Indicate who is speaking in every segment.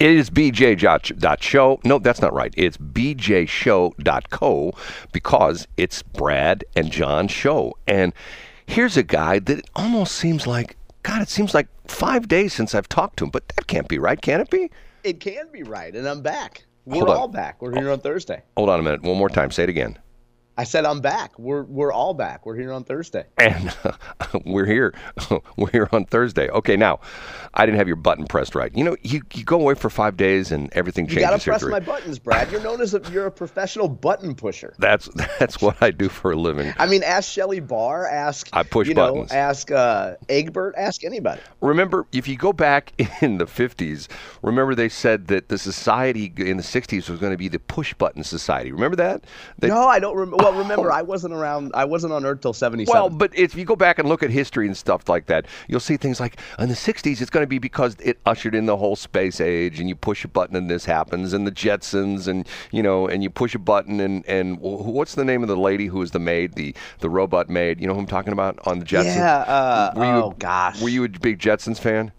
Speaker 1: It is bj.show. No, that's not right. It's bjshow.co because it's Brad and John show. And here's a guy that almost seems like, God, it seems like five days since I've talked to him, but that can't be right, can it be?
Speaker 2: It can be right, and I'm back. We're all back. We're here on Thursday.
Speaker 1: Hold on a minute. One more time. Say it again.
Speaker 2: I said I'm back. We're we're all back. We're here on Thursday.
Speaker 1: And we're here. we're here on Thursday. Okay, now, I didn't have your button pressed right. You know, you, you go away for five days and everything changes.
Speaker 2: You
Speaker 1: gotta
Speaker 2: press my buttons, Brad. You're known as a you're a professional button pusher.
Speaker 1: That's that's what I do for a living.
Speaker 2: I mean, ask Shelley Barr, ask
Speaker 1: I push
Speaker 2: you know,
Speaker 1: buttons.
Speaker 2: ask uh, Egbert, ask anybody.
Speaker 1: Remember, if you go back in the 50s, remember they said that the society in the 60s was going to be the push button society. Remember that? They-
Speaker 2: no, I don't remember. Well, remember, I wasn't around. I wasn't on Earth till '77.
Speaker 1: Well, but if you go back and look at history and stuff like that, you'll see things like in the 60s, it's going to be because it ushered in the whole space age, and you push a button and this happens, and the Jetsons, and you know, and you push a button, and and what's the name of the lady who was the maid, the the robot maid? You know who I'm talking about on the Jetsons?
Speaker 2: yeah. Uh,
Speaker 1: Were you-
Speaker 2: oh gosh.
Speaker 1: Were you a big Jetsons fan?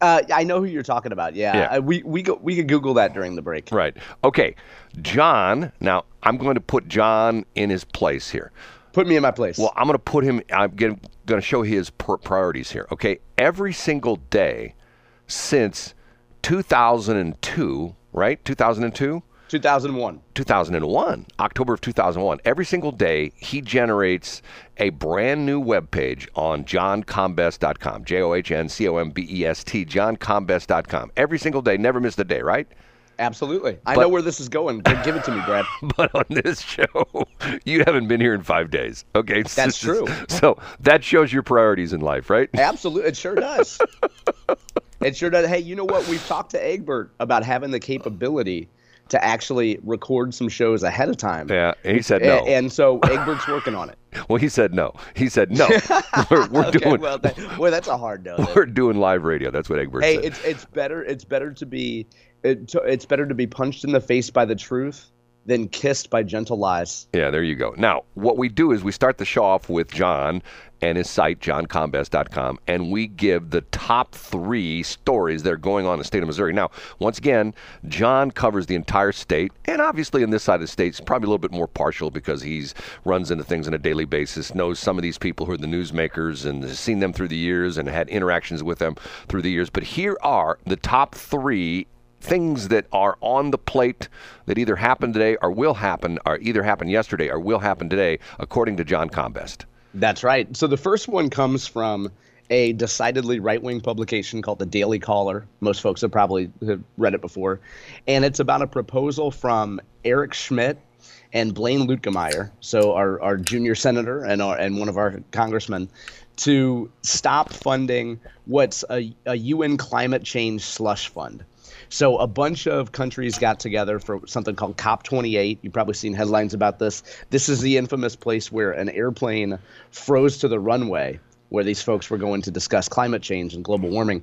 Speaker 2: Uh, I know who you're talking about. Yeah.
Speaker 1: Yeah.
Speaker 2: Uh, we we go, we could Google that during the break.
Speaker 1: Right. Okay. John. Now I'm going to put John in his place here.
Speaker 2: Put me in my place.
Speaker 1: Well, I'm going to put him. I'm going to show his pr- priorities here. Okay. Every single day since 2002, right? 2002.
Speaker 2: 2001.
Speaker 1: 2001, October of 2001, every single day he generates a brand new web page on johncombest.com. J O H N C O M B E S T, johncombest.com. Every single day, never missed a day, right?
Speaker 2: Absolutely. I
Speaker 1: But-
Speaker 2: know where this is going. Give it to me, Brad.
Speaker 1: But on this show, you haven't been here in five days. Okay,
Speaker 2: That's true.
Speaker 1: So that shows your priorities in life, right?
Speaker 2: Absolutely. It sure does. it sure does. Hey, you know what? We've talked to Egbert about having the capability to actually record some shows ahead of time.
Speaker 1: Yeah, and he said
Speaker 2: A-
Speaker 1: no.
Speaker 2: And so Egbert's working on it.
Speaker 1: well, he said no. He said no. we're we're
Speaker 2: okay,
Speaker 1: doing
Speaker 2: well, that, well, that's a hard no.
Speaker 1: we're doing live radio. That's what Egbert
Speaker 2: Hey,
Speaker 1: said.
Speaker 2: it's it's better it's better to be it, it's better to be punched in the face by the truth than kissed by gentle lies.
Speaker 1: Yeah, there you go. Now, what we do is we start the show off with John and his site, johncombest.com, and we give the top three stories that are going on in the state of Missouri. Now, once again, John covers the entire state, and obviously in this side of the state, it's probably a little bit more partial because he's runs into things on a daily basis, knows some of these people who are the newsmakers, and has seen them through the years and had interactions with them through the years. But here are the top three things that are on the plate that either happened today or will happen, or either happened yesterday or will happen today, according to John Combest.
Speaker 2: That's right. So the first one comes from a decidedly right-wing publication called the Daily Caller. Most folks have probably have read it before, and it's about a proposal from Eric Schmitt and Blaine Luetkemeyer, so our, our junior senator and our, and one of our congressmen, to stop funding what's a, a UN climate change slush fund. So a bunch of countries got together for something called COP28. You've probably seen headlines about this. This is the infamous place where an airplane froze to the runway where these folks were going to discuss climate change and global warming.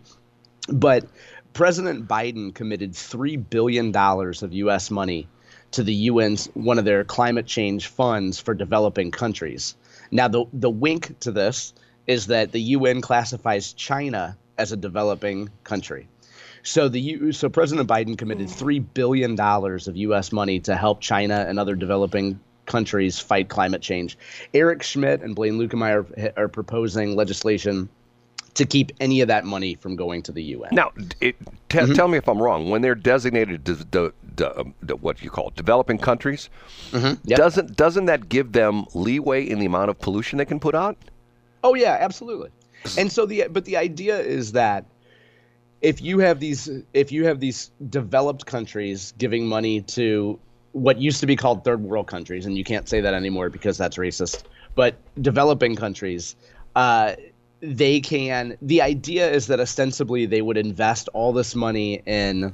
Speaker 2: But President Biden committed $3 billion of U.S. money to the UN's one of their climate change funds for developing countries. Now, the, the wink to this is that the UN classifies China as a developing country. So the U- so President Biden committed three billion dollars of U.S. money to help China and other developing countries fight climate change. Eric Schmitt and Blaine Luetkemeyer are, are proposing legislation to keep any of that money from going to the UN.
Speaker 1: Now, it, te- tell me if I'm wrong. When they're designated to the, the, um, the what you call it, developing countries,
Speaker 2: Yep.
Speaker 1: doesn't doesn't that give them leeway in the amount of pollution they can put out?
Speaker 2: Oh yeah, absolutely. And so the but the idea is that if you have these if you have these developed countries giving money to what used to be called third world countries, and you can't say that anymore because that's racist, but developing countries, uh, they can. The idea is that ostensibly they would invest all this money in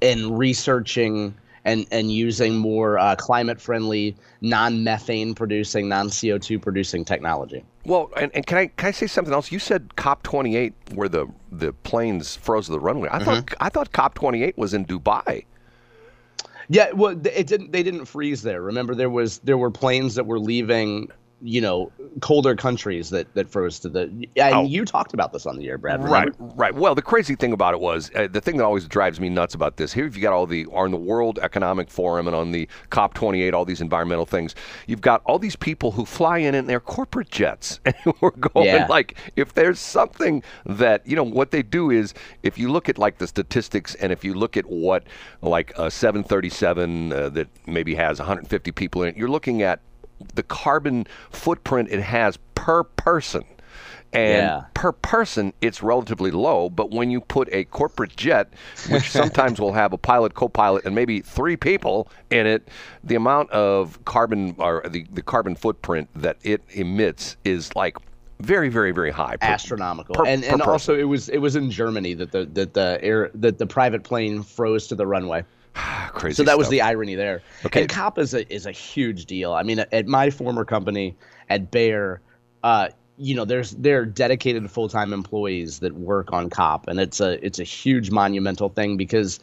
Speaker 2: in researching and and using more uh, climate friendly, non methane producing, non CO two producing technology.
Speaker 1: Well, and, and can I can I say something else? You said COP28, where the the planes froze the runway. I thought I thought COP28 was in Dubai.
Speaker 2: Yeah, well, it didn't. They didn't freeze there. Remember, there was there were planes that were leaving you know colder countries that that froze to the. And
Speaker 1: Oh.
Speaker 2: you talked about this on the air, Brad.
Speaker 1: Right, right. Well, the crazy thing about it was uh, the thing that always drives me nuts about this. Here, you've got all the on the World Economic Forum and on the COP 28, all these environmental things. You've got all these people who fly in in their corporate jets, and we're going
Speaker 2: Yeah.
Speaker 1: like, if there's something that you know, what they do is, if you look at like the statistics, and if you look at what like a 737 uh, that maybe has 150 people in it, you're looking at the carbon footprint it has per person. And
Speaker 2: Yeah.
Speaker 1: per person, it's relatively low. But when you put a corporate jet, which sometimes will have a pilot, co-pilot, and maybe three people in it, the amount of carbon or the, the carbon footprint that it emits is like very, very, very high. per-
Speaker 2: astronomical.
Speaker 1: per-
Speaker 2: and
Speaker 1: per
Speaker 2: and
Speaker 1: person.
Speaker 2: also it was it was in Germany that the that the air that the private plane froze to the runway.
Speaker 1: crazy.
Speaker 2: So that was the irony there.
Speaker 1: Okay.
Speaker 2: And COP is a is a huge deal. I mean, at, at my former company at Bayer, uh, you know, there's there are dedicated full time employees that work on COP, and it's a it's a huge monumental thing because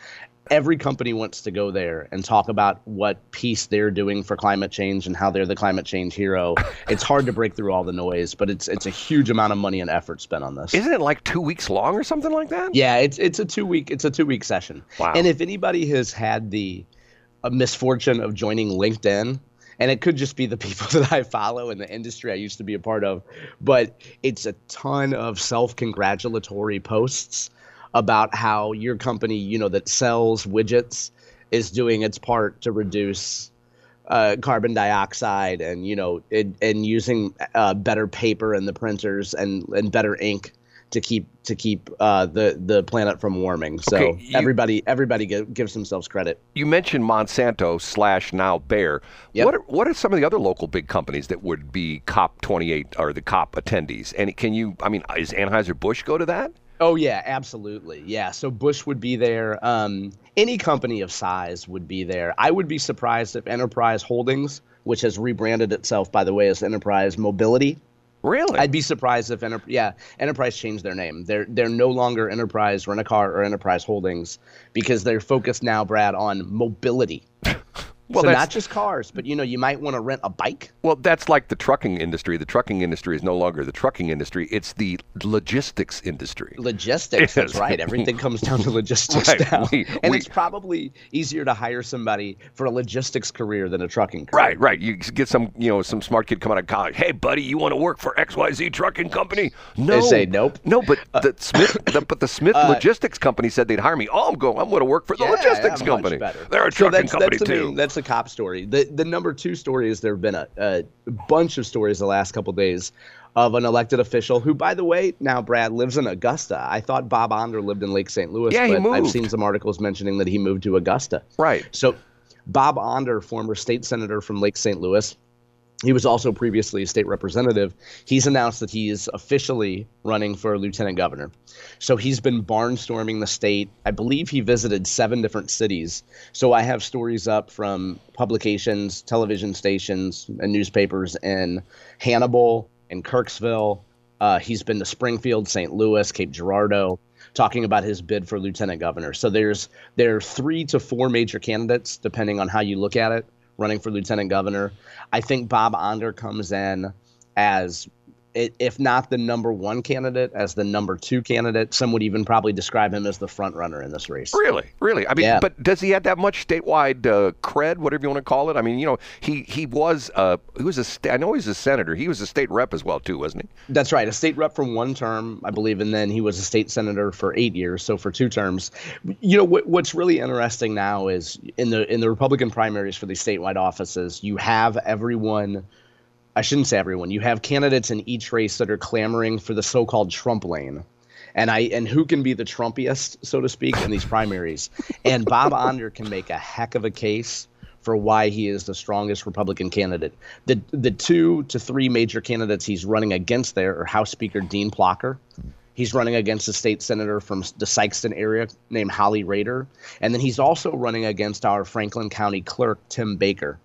Speaker 2: every company wants to go there and talk about what piece they're doing for climate change and how they're the climate change hero. it's hard to break through all the noise, but it's it's a huge amount of money and effort spent on this.
Speaker 1: Isn't it like two weeks long or something like that?
Speaker 2: Yeah, it's it's a two week it's a two week session.
Speaker 1: Wow.
Speaker 2: And if anybody has had the uh, misfortune of joining LinkedIn, and it could just be the people that I follow in the industry I used to be a part of, but it's a ton of self congratulatory posts about how your company, you know, that sells widgets is doing its part to reduce uh, carbon dioxide and you know it, and using uh, better paper in the printers and and better ink to keep to keep uh, the the planet from warming. So
Speaker 1: Okay, you-
Speaker 2: everybody everybody give, gives themselves credit.
Speaker 1: You mentioned Monsanto slash now Bayer.
Speaker 2: Yep.
Speaker 1: What are, what are some of the other local big companies that would be COP 28 or the COP attendees? And can you? I mean, is Anheuser Busch go to that?
Speaker 2: Oh yeah, absolutely. Yeah, so Busch would be there. Um, any company of size would be there. I would be surprised if Enterprise Holdings, which has rebranded itself by the way as Enterprise Mobility,
Speaker 1: Really?
Speaker 2: I'd be surprised if Enter- yeah, Enterprise changed their name. They're they're no longer Enterprise Rent a Car or Enterprise Holdings because they're focused now, Brad, on mobility.
Speaker 1: Well,
Speaker 2: so not just cars, but you know, you might want to rent a bike.
Speaker 1: Well, that's like the trucking industry. The trucking industry is no longer the trucking industry; it's the logistics industry.
Speaker 2: Logistics, that's right. Everything comes down to logistics
Speaker 1: Right.
Speaker 2: now.
Speaker 1: We-
Speaker 2: and
Speaker 1: we-
Speaker 2: it's probably easier to hire somebody for a logistics career than a trucking career.
Speaker 1: Right, right. You get some, you know, some smart kid come out of college. Hey, buddy, you want to work for X Y Z Trucking Company? No.
Speaker 2: they say nope. Uh,
Speaker 1: No, but the Smith, the, but the Smith Logistics Company said they'd hire me. Oh, I'm going. I'm going to work for the
Speaker 2: Yeah,
Speaker 1: logistics
Speaker 2: yeah,
Speaker 1: company. They're a
Speaker 2: So
Speaker 1: trucking
Speaker 2: that's,
Speaker 1: company
Speaker 2: that's
Speaker 1: too.
Speaker 2: main- that's the cop story. The the number two story is there have been a, a bunch of stories the last couple days of an elected official who, by the way, now Brad lives in Augusta. I thought Bob Onder lived in Lake St. Louis,
Speaker 1: Yeah, he
Speaker 2: but I've seen some articles mentioning that he moved to Augusta.
Speaker 1: right.
Speaker 2: So, Bob Onder, former state senator from Lake St. Louis, he was also previously a state representative. He's announced that he is officially running for lieutenant governor. So he's been barnstorming the state. I believe he visited seven different cities. So I have stories up from publications, television stations, and newspapers in Hannibal and Kirksville. Uh, he's been to Springfield, St. Louis, Cape Girardeau, talking about his bid for lieutenant governor. So there's there are three to four major candidates, depending on how you look at it, running for lieutenant governor. I think Bob Onder comes in as, if not the number one candidate, as the number two candidate. Some would even probably describe him as the front runner in this race.
Speaker 1: Really, really. I mean,
Speaker 2: Yeah.
Speaker 1: but does he have that much statewide uh, cred, whatever you want to call it? I mean, you know, he he was uh, he was a sta- I know he's a senator. He was a state rep as well too, wasn't he?
Speaker 2: That's right. A state rep for one term, I believe, and then he was a state senator for eight years, so for two terms. You know what, what's really interesting now is in the in the Republican primaries for these statewide offices, you have everyone. I shouldn't say everyone. You have candidates in each race that are clamoring for the so-called Trump lane. And I and who can be the Trumpiest, so to speak, in these primaries. And Bob Onder can make a heck of a case for why he is the strongest Republican candidate. The the two to three major candidates he's running against there are House Speaker Dean Plocher. He's running against a state senator from the Sikeston area named Holly Rehder. And then he's also running against our Franklin County clerk, Tim Baker,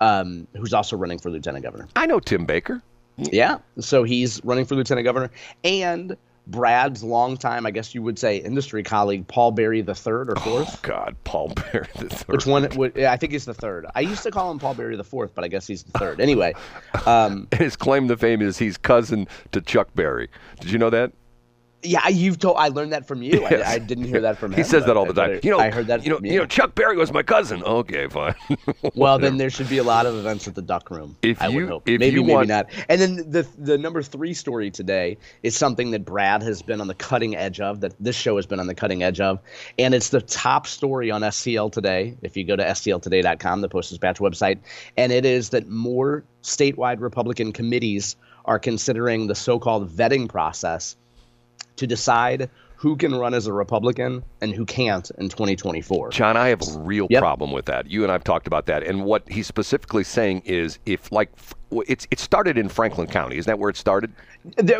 Speaker 2: um, who's also running for lieutenant governor.
Speaker 1: I know Tim Baker.
Speaker 2: Yeah. So he's running for lieutenant governor. And Brad's longtime, I guess you would say, industry colleague, Paul Berry the third or fourth.
Speaker 1: Oh God, Paul Berry the third.
Speaker 2: Which one? Would, I think he's the third. I used to call him Paul Berry the fourth, but I guess he's the third. Anyway, um,
Speaker 1: his claim to fame is he's cousin to Chuck Berry. Did you know that?
Speaker 2: Yeah, you've told. I learned that from you. Yes. I, I, didn't hear that from him.
Speaker 1: He says that all the time.
Speaker 2: you know, I heard that.
Speaker 1: You know, you. you know, Chuck Berry was my cousin. Okay, fine.
Speaker 2: well, then there should be a lot of events at the Duck Room.
Speaker 1: If
Speaker 2: I
Speaker 1: you,
Speaker 2: would hope.
Speaker 1: if
Speaker 2: maybe,
Speaker 1: you
Speaker 2: maybe
Speaker 1: want,
Speaker 2: not. And then the the number three story today is something that Brad has been on the cutting edge of. That this show has been on the cutting edge of, and it's the top story on STL today. If you go to stltoday.com, the Post Dispatch website, and it is that more statewide Republican committees are considering the so-called vetting process to decide who can run as a Republican and who can't in 2024.
Speaker 1: John, I have a real
Speaker 2: Yep.
Speaker 1: problem with that. You and I've talked about that. And what he's specifically saying is if, like, it's it started in Franklin County. Isn't that where it started?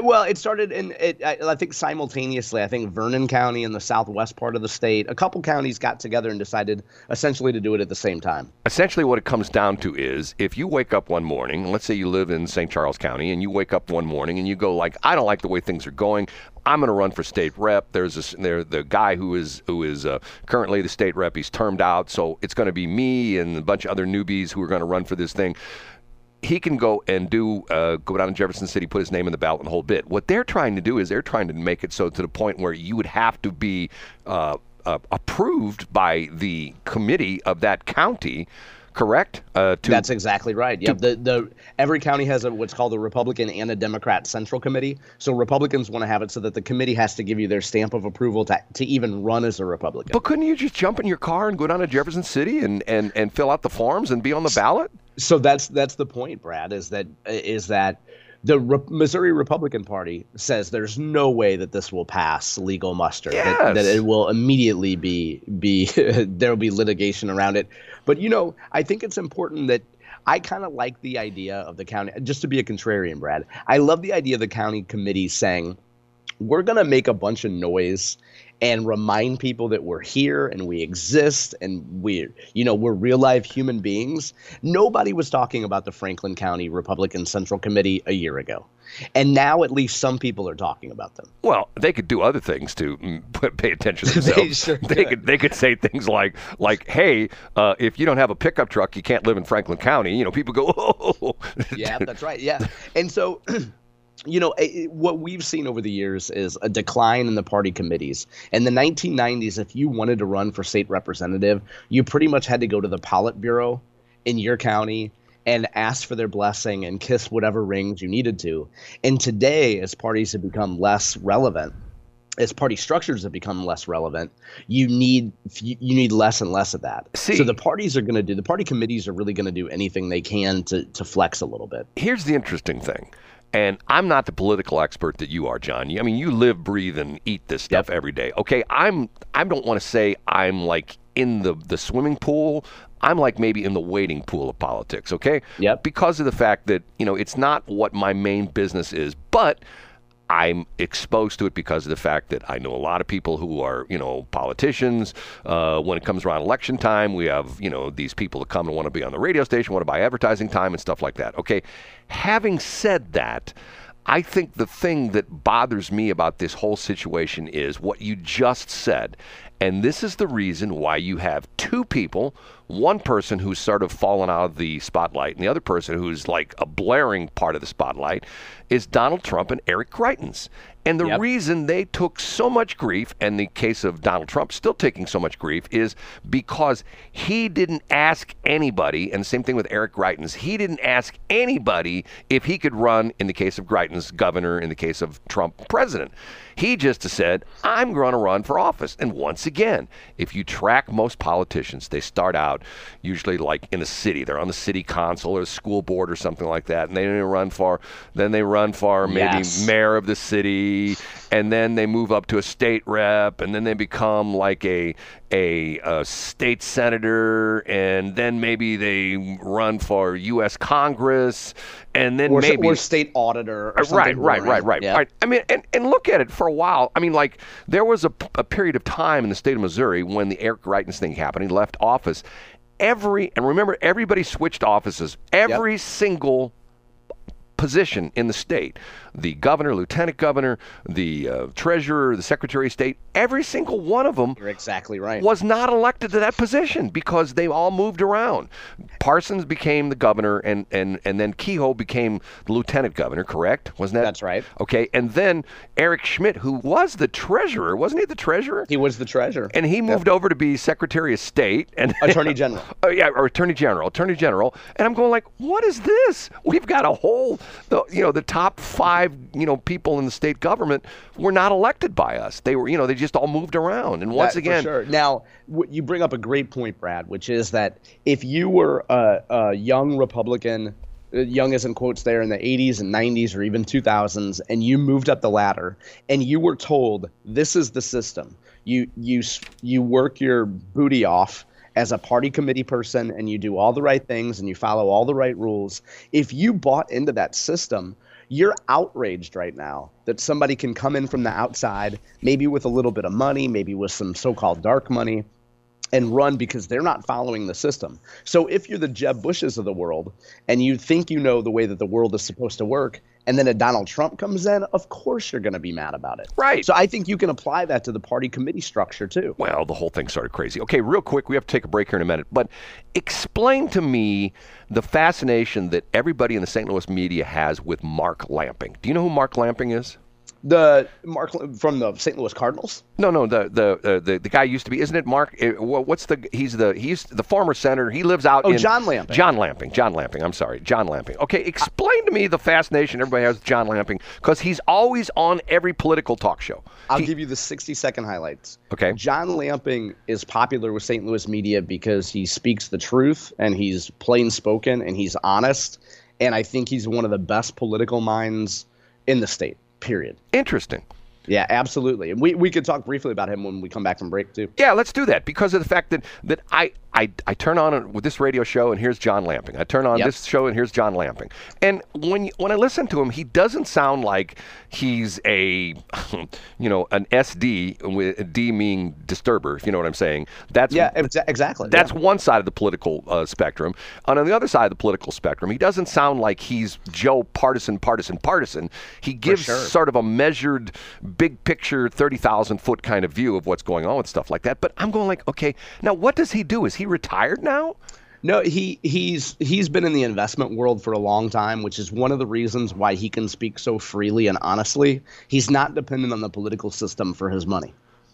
Speaker 2: Well, it started in it. I, I think simultaneously. I think Vernon County in the southwest part of the state, a couple counties got together and decided essentially to do it at the same time.
Speaker 1: Essentially, what it comes down to is if you wake up one morning, let's say you live in St. Charles County, and you wake up one morning and you go like, I don't like the way things are going. I'm going to run for state rep. There's this, there the guy who is who is uh, currently the state rep. He's termed out, so it's going to be me and a bunch of other newbies who are going to run for this thing. He can go and do uh, go down to Jefferson City, put his name in the ballot, and the whole bit. What they're trying to do is they're trying to make it so to the point where you would have to be uh, uh, approved by the committee of that county, correct? Uh, to
Speaker 2: That's exactly right. Yeah, The the every county has a what's called a Republican and a Democrat Central Committee. So Republicans want to have it so that the committee has to give you their stamp of approval to to even run as a Republican.
Speaker 1: But couldn't you just jump in your car and go down to Jefferson City and, and, and fill out the forms and be on the ballot?
Speaker 2: So that's that's the point, Brad. Is that is that the Re- Missouri Republican Party says there's no way that this will pass legal muster. That, that it will immediately be be there will be litigation around it. But you know, I think it's important that. I kind of like the idea of the county, just to be a contrarian, Brad. I love the idea of the county committee saying, we're going to make a bunch of noise and remind people that we're here and we exist and we're you know we're real live human beings nobody was talking about the franklin county republican central committee a year ago and now at least some people are talking about them
Speaker 1: Well, they could do other things to mm, pay attention to
Speaker 2: They
Speaker 1: themselves.
Speaker 2: sure
Speaker 1: they
Speaker 2: could.
Speaker 1: could they could say things like like Hey, uh, if you don't have a pickup truck, you can't live in Franklin County. You know, people go, Oh,
Speaker 2: yeah that's right yeah and so you know what we've seen over the years is a decline in the party committees in the 1990s if you wanted to run for state representative you pretty much had to go to the politburo in your county and ask for their blessing and kiss whatever rings you needed to and today as parties have become less relevant as party structures have become less relevant, you need you you need less and less of that.
Speaker 1: See-
Speaker 2: so the parties are going to do the party committees are really going to do anything they can to to flex a little bit.
Speaker 1: here's the interesting thing. And I'm not the political expert that you are, John. I mean, you live, breathe, and eat this stuff
Speaker 2: Yep.
Speaker 1: every day. Okay, I'm. I don't want to say I'm like in the the swimming pool. I'm like maybe in the wading pool of politics. Okay.
Speaker 2: Yep.
Speaker 1: Because of the fact that you know it's not what my main business is, but I'm exposed to it because of the fact that I know a lot of people who are, you know, politicians. Uh, when it comes around election time, we have, you know, these people that come and want to be on the radio station, want to buy advertising time and stuff like that. Okay. Having said that, I think the thing that bothers me about this whole situation is what you just said. And this is the reason why you have two people, one person who's sort of fallen out of the spotlight, and the other person who's like a blaring part of the spotlight is Donald Trump and Eric Greitens. And the
Speaker 2: Yep.
Speaker 1: reason they took so much grief, and the case of Donald Trump still taking so much grief, is because he didn't ask anybody, and the same thing with Eric Greitens, he didn't ask anybody if he could run, in the case of Greitens, governor, in the case of Trump, president. He just said, I'm going to run for office. And once again, if you track most politicians, they start out usually like in a city. They're on the city council or the school board or something like that. And they run for, then they run for maybe
Speaker 2: Yes.
Speaker 1: mayor of the city. And then they move up to a state rep. And then they become like a, a, a state senator. And then maybe they run for U.S. Congress. And then
Speaker 2: Or,
Speaker 1: maybe
Speaker 2: or state auditor. Or
Speaker 1: right,
Speaker 2: something
Speaker 1: right,
Speaker 2: boring.
Speaker 1: right, right,
Speaker 2: Yeah.
Speaker 1: right. I mean, and, and look at it for a while. I mean, like there was a, a period of time in the state of Missouri when the Eric Greitens thing happened. He left office. Every and remember, everybody switched offices. Every single position in the state, the governor, lieutenant governor, the uh, treasurer, the secretary of state, every single one of them
Speaker 2: You're exactly right.
Speaker 1: was not elected to that position because they all moved around. Parsons became the governor, and and and then Kehoe became the lieutenant governor. Correct? Wasn't that?
Speaker 2: That's right.
Speaker 1: Okay, and then Eric Schmitt, who was the treasurer, wasn't he the treasurer?
Speaker 2: He was the treasurer.
Speaker 1: and he moved over to be Secretary of State and
Speaker 2: Attorney General.
Speaker 1: Oh yeah, or Attorney General, Attorney General, and I'm going like, what is this? We've got a whole, the, you know, the top five, you know, people in the state government were not elected by us. They were, you know, they just all moved around. And once
Speaker 2: That-
Speaker 1: again,
Speaker 2: sure. Now w- you bring up a great point, Brad, which is that if you were a, a young Republican, uh, young as in quotes there in the 80s and 90s or even 2000s, and you moved up the ladder, and you were told this is the system, you you you work your booty off as a party committee person and you do all the right things and you follow all the right rules if you bought into that system you're outraged right now that somebody can come in from the outside, maybe with a little bit of money, maybe with some so called dark money, and run because they're not following the system. So if you're the Jeb Bushes of the world and you think you know the way that the world is supposed to work, and then a Donald Trump comes in, of course you're going to be mad about it.
Speaker 1: Right.
Speaker 2: So I think you can apply that to the party committee structure too.
Speaker 1: well, the whole thing started crazy. Okay, real quick, we have to take a break here in a minute, but explain to me the fascination that everybody in the St. Louis media has with Mark Lamping. Do you know who Mark Lamping is?
Speaker 2: The Mark from the St. Louis Cardinals.
Speaker 1: No, no, the the uh, the, the guy used to be, isn't it? Mark, uh, what's the? He's the he's the former senator. He lives out.
Speaker 2: Oh,
Speaker 1: in,
Speaker 2: John Lamping.
Speaker 1: John Lamping. John Lamping. I'm sorry, John Lamping. Okay, explain to me the fascination everybody has with John Lamping because he's always on every political talk show.
Speaker 2: I'll
Speaker 1: He-
Speaker 2: give you the 60 second highlights.
Speaker 1: Okay.
Speaker 2: John Lamping is popular with St. Louis media because he speaks the truth and he's plain spoken and he's honest. And I think he's one of the best political minds in the state, period.
Speaker 1: Interesting.
Speaker 2: Yeah, absolutely. And we, we could talk briefly about him when we come back from break, too.
Speaker 1: Yeah, let's do that because of the fact that that I I, I turn on with this radio show and here's John Lamping. I turn on
Speaker 2: Yep.
Speaker 1: this show and here's John Lamping. And when when I listen to him, he doesn't sound like he's a you know an SD with D meaning disturber. If you know what I'm saying. That's
Speaker 2: Yeah, exa- exactly.
Speaker 1: That's
Speaker 2: yeah.
Speaker 1: one side of the political uh, spectrum. And on the other side of the political spectrum, he doesn't sound like he's Joe partisan, partisan, partisan. He gives
Speaker 2: sure.
Speaker 1: sort of a measured, big picture, 30,000 foot kind of view of what's going on with stuff like that. But I'm going like, okay, now what does he do? Is he retired now?
Speaker 2: No, he he's he's been in the investment world for a long time, which is one of the reasons why he can speak so freely and honestly. He's not dependent on the political system for his money.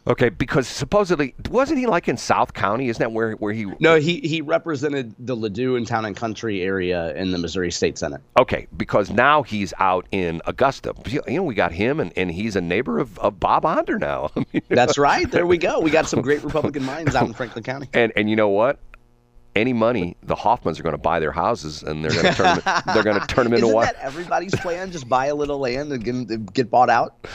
Speaker 1: Okay, because supposedly, wasn't he like in South County? Isn't that where, where he.
Speaker 2: No, he he represented the Ladue and Town and Country area in the Missouri State Senate.
Speaker 1: Okay, because now he's out in Augusta. You know, we got him, and, and he's a neighbor of, of Bob Onder now. I mean,
Speaker 2: That's right. There we go. We got some great Republican minds out in Franklin County.
Speaker 1: And and you know what? Any money, the Hoffmanns are going to buy their houses, and they're going to turn them, they're going to turn them into
Speaker 2: Isn't
Speaker 1: what?
Speaker 2: that everybody's plan? Just buy a little land and get, get bought out.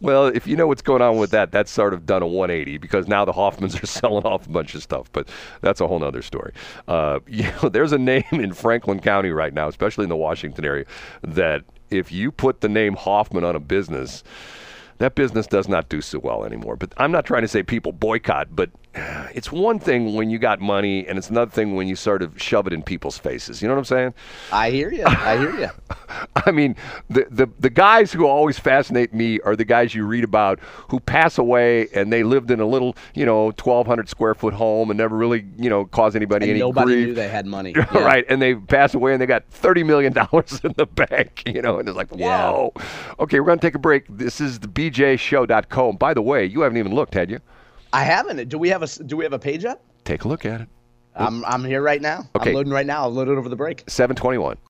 Speaker 1: Well, if you know what's going on with that, that's sort of done a 180 because now the Hoffmanns are selling off a bunch of stuff. But that's a whole other story. Uh, you know, there's a name in Franklin County right now, especially in the Washington area, that if you put the name Hoffmann on a business, that business does not do so well anymore. But I'm not trying to say people boycott, but it's one thing when you got money, and it's another thing when you sort of shove it in people's faces. You know what I'm saying?
Speaker 2: I hear you. I hear you.
Speaker 1: I mean, the, the the guys who always fascinate me are the guys you read about who pass away and they lived in a little, you know, 1,200 square foot home and never really, you know, caused anybody
Speaker 2: And
Speaker 1: any
Speaker 2: nobody
Speaker 1: grief.
Speaker 2: knew they had money. Yeah.
Speaker 1: right, and they pass away and they got thirty million dollars in the bank, you know, and it's like,
Speaker 2: Yeah.
Speaker 1: whoa. Okay, we're gonna take a break. This is the BJShow.com. By the way, you haven't even looked, had you?
Speaker 2: I haven't. Do we have a Do we have a page up?
Speaker 1: Take a look at it.
Speaker 2: I'm I'm here right now.
Speaker 1: Okay.
Speaker 2: I'm loading right now. I'll load it over the break.
Speaker 1: Seven twenty-one.